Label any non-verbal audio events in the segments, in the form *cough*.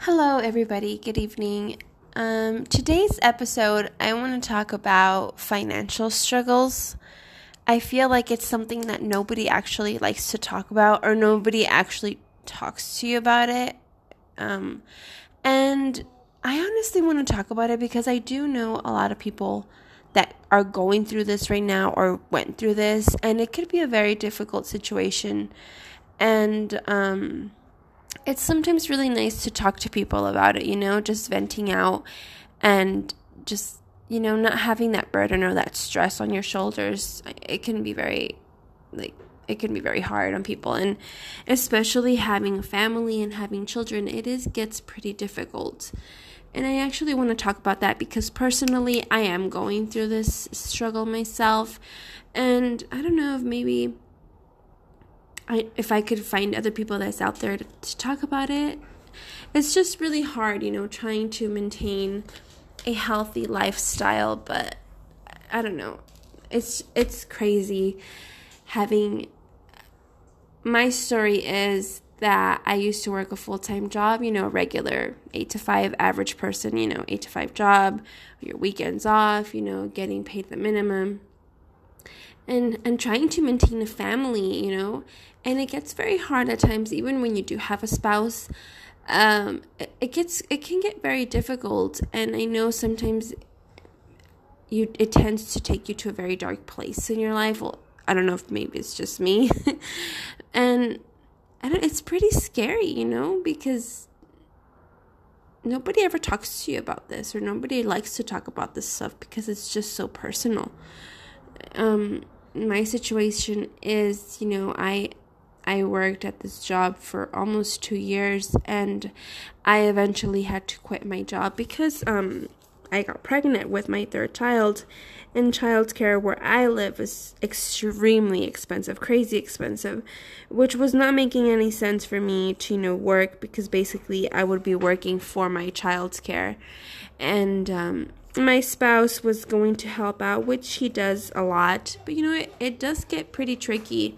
Hello, everybody. Good evening. Um, today's episode, I want to talk about financial struggles. I feel like it's something that nobody actually likes to talk about, or nobody actually talks to you about it. Um, and I honestly want to talk about it because I do know a lot of people that are going through this right now or went through this, and it could be a very difficult situation. And, um, it's sometimes really nice to talk to people about it, you know, just venting out and just, you know, not having that burden or that stress on your shoulders. It can be very, like, it can be very hard on people. And especially having a family and having children it is gets pretty difficult. And i actually want to talk about that because personally i am going through this struggle myself. And i don't know if maybe I, if I could find other people that's out there to, to talk about it. It's just really hard, you know, trying to maintain a healthy lifestyle, but I don't know. It's it's crazy having my story is that I used to work a full time job, you know, a regular eight to five average person, you know, eight to five job, your weekends off, you know, getting paid the minimum and and trying to maintain a family you know? And it gets very hard at times even when you do have a spouse. Um it, it gets it can get very difficult and i know sometimes you it tends to take you to a very dark place in your life. Well i don't know if maybe it's just me. *laughs* And and it's pretty scary you know because nobody ever talks to you about this or nobody likes to talk about this stuff because it's just so personal. Um my situation is, you know, I I worked at this job for almost 2 years and I eventually had to quit my job because um I got pregnant with my third child and childcare where I live is extremely expensive, crazy expensive, which was not making any sense for me to, you know, work because basically I would be working for my child's care. And um my spouse was going to help out, which he does a lot. But you know, it, it does get pretty tricky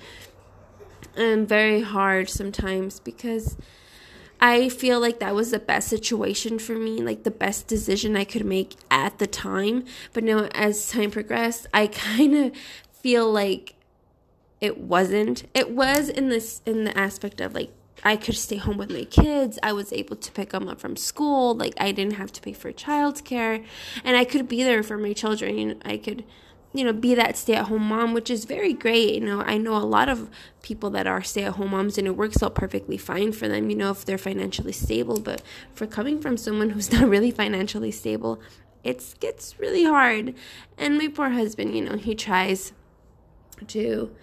and very hard sometimes because I feel like that was the best situation for me, like the best decision I could make at the time. But now, as time progressed, I *laughs* kind of feel like it wasn't. It was in this in the aspect of like I could stay home with my kids. I was able to pick them up from school. Like I didn't have to pay for childcare, and I could be there for my children. I could, you know, be that stay-at-home mom, which is very great. You know, I know a lot of people that are stay-at-home moms, and it works out perfectly fine for them. You know, if they're financially stable. But for coming from someone who's *laughs* not really financially stable, it gets really hard. And my poor husband, you know, he tries to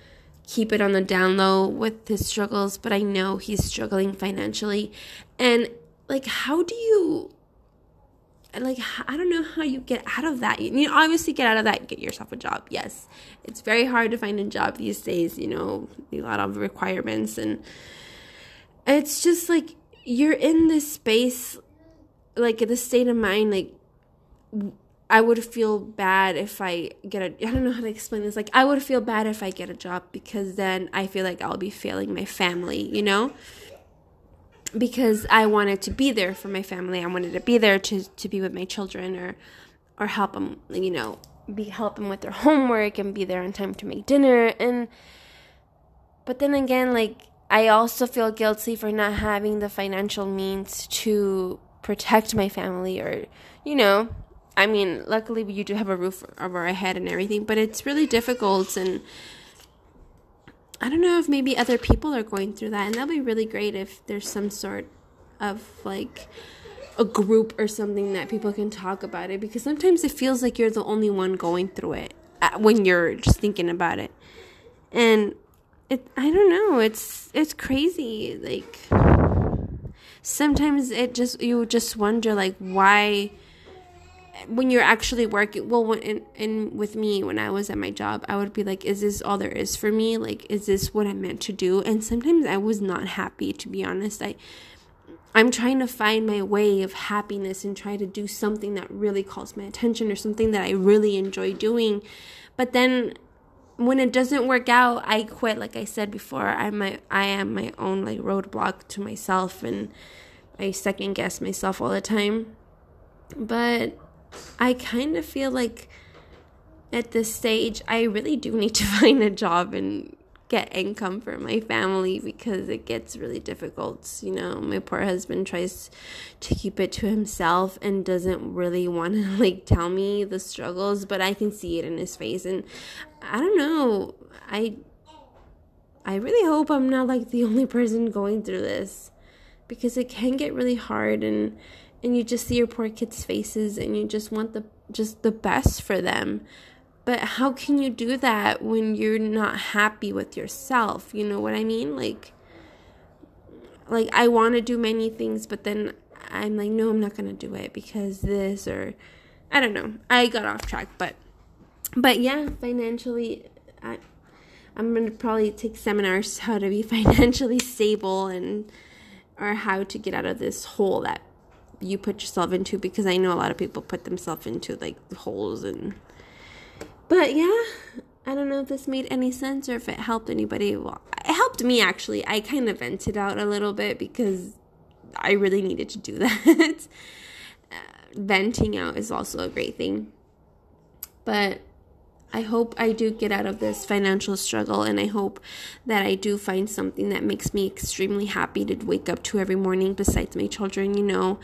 keep it on the down low with his struggles, but I know he's struggling financially. And like, how do you, like, I don't know how you get out of that. You obviously get out of that, get yourself a job. Yes, it's very hard to find a job these days, you know, a lot of requirements. And it's just like, you're in this space, like, the state of mind, like, I would feel bad if I get a I don't know how to explain this. Like I would feel bad if I get a job because then I feel like I'll be failing my family, you know? Because I wanted to be there for my family. I wanted to be there to to be with my children or or help them, you know, be help them with their homework and be there on time to make dinner and but then again like I also feel guilty for not having the financial means to protect my family or you know I mean, luckily you do have a roof over our head and everything, but it's really difficult and I don't know if maybe other people are going through that and that'd be really great if there's some sort of like a group or something that people can talk about it because sometimes it feels like you're the only one going through it uh, when you're just thinking about it. And it I don't know, it's it's crazy like sometimes it just you just wonder like why when you're actually working well when in, in with me when i was at my job i would be like is this all there is for me? Like is this what i'm meant to do? And sometimes i was not happy to be honest. I i'm trying to find my way of happiness and try to do something that really calls my attention or something that i really enjoy doing. But then when it doesn't work out i quit like i said before. I'm my i am my own like roadblock to myself and I second guess myself all the time. But I kind of feel like at this stage, I really do need to *laughs* find a job and get income for my family because it gets really difficult. You know, my poor husband tries to keep it to himself and doesn't really want to *laughs* like tell me the struggles, but I can see it in his face and I don't know. I I really hope I'm not like the only person going through this because it can get really hard and and you just see your poor kids' faces and you just want the just the best for them. But how can you do that when you're not happy with yourself? You know what I mean? Like like I want to do many things, but then I'm like no, I'm not going to do it because this or I don't know. I got off track, but but yeah, financially I I'm going to probably take seminars *laughs* how to be financially stable and or how to get out of this hole that you put yourself into because I know a lot of people put themselves into like holes and but yeah, I don't know if this made any sense or if it helped anybody. Well, it helped me actually. I kind of vented out a little bit because I really needed to do *laughs* that. uh, venting out is also a great thing. But I hope I do get out of this financial struggle and I hope that I do find something that makes me extremely happy to wake up to every morning besides my children, you know,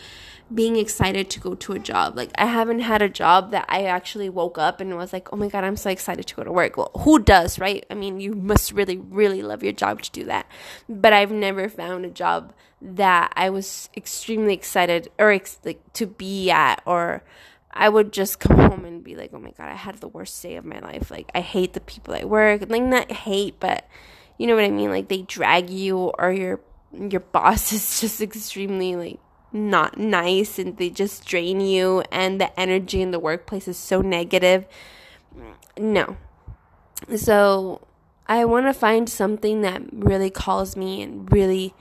being excited to go to a job. Like I haven't had a job that I actually woke up and was like, "Oh my god, I'm so excited to go to work." Well, who does, right? I mean, you must really really love your job to do that. But I've never found a job that I was extremely excited or ex- like to be at or I would just come home and be like, oh my God, I had the worst day of my life. Like, I hate the people at work. Like, not hate, but you know what I mean? Like, they drag you or your your boss *laughs* is just extremely like not nice and they just drain you and the energy in the workplace is so negative. No. So, I want to find something that really calls me and really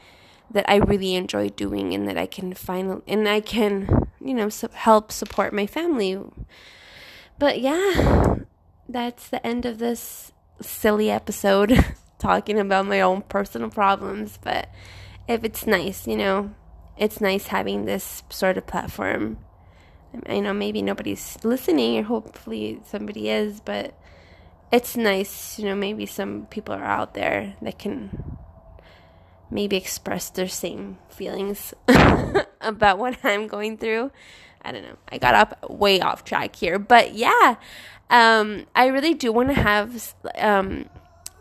that I really enjoy doing and that I can find and I can, you know, help support my family. But yeah, that's the end of this silly episode *laughs* talking about my own personal problems, but if it's nice, you know, it's nice having this sort of platform. I know maybe nobody's listening or hopefully somebody is, but it's nice, you know, maybe some people are out there that can maybe express their same feelings *laughs* about what I'm going through. I don't know. I got up way off track here, but yeah, um, I really do want to have um,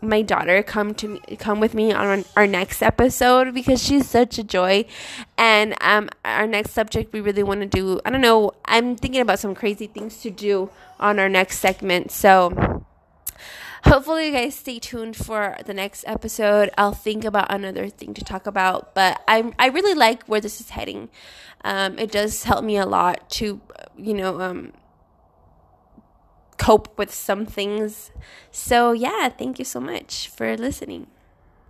my daughter come to me, come with me on our next episode because she's such a joy. And um, our next subject, we really want to do. I don't know. I'm thinking about some crazy things to do on our next segment, so hopefully you guys stay tuned for the next episode. I'll think about another thing to talk about but i'm i really like where this is heading. Um, it does help me a lot to you know um, cope with some things. So yeah thank you so much for listening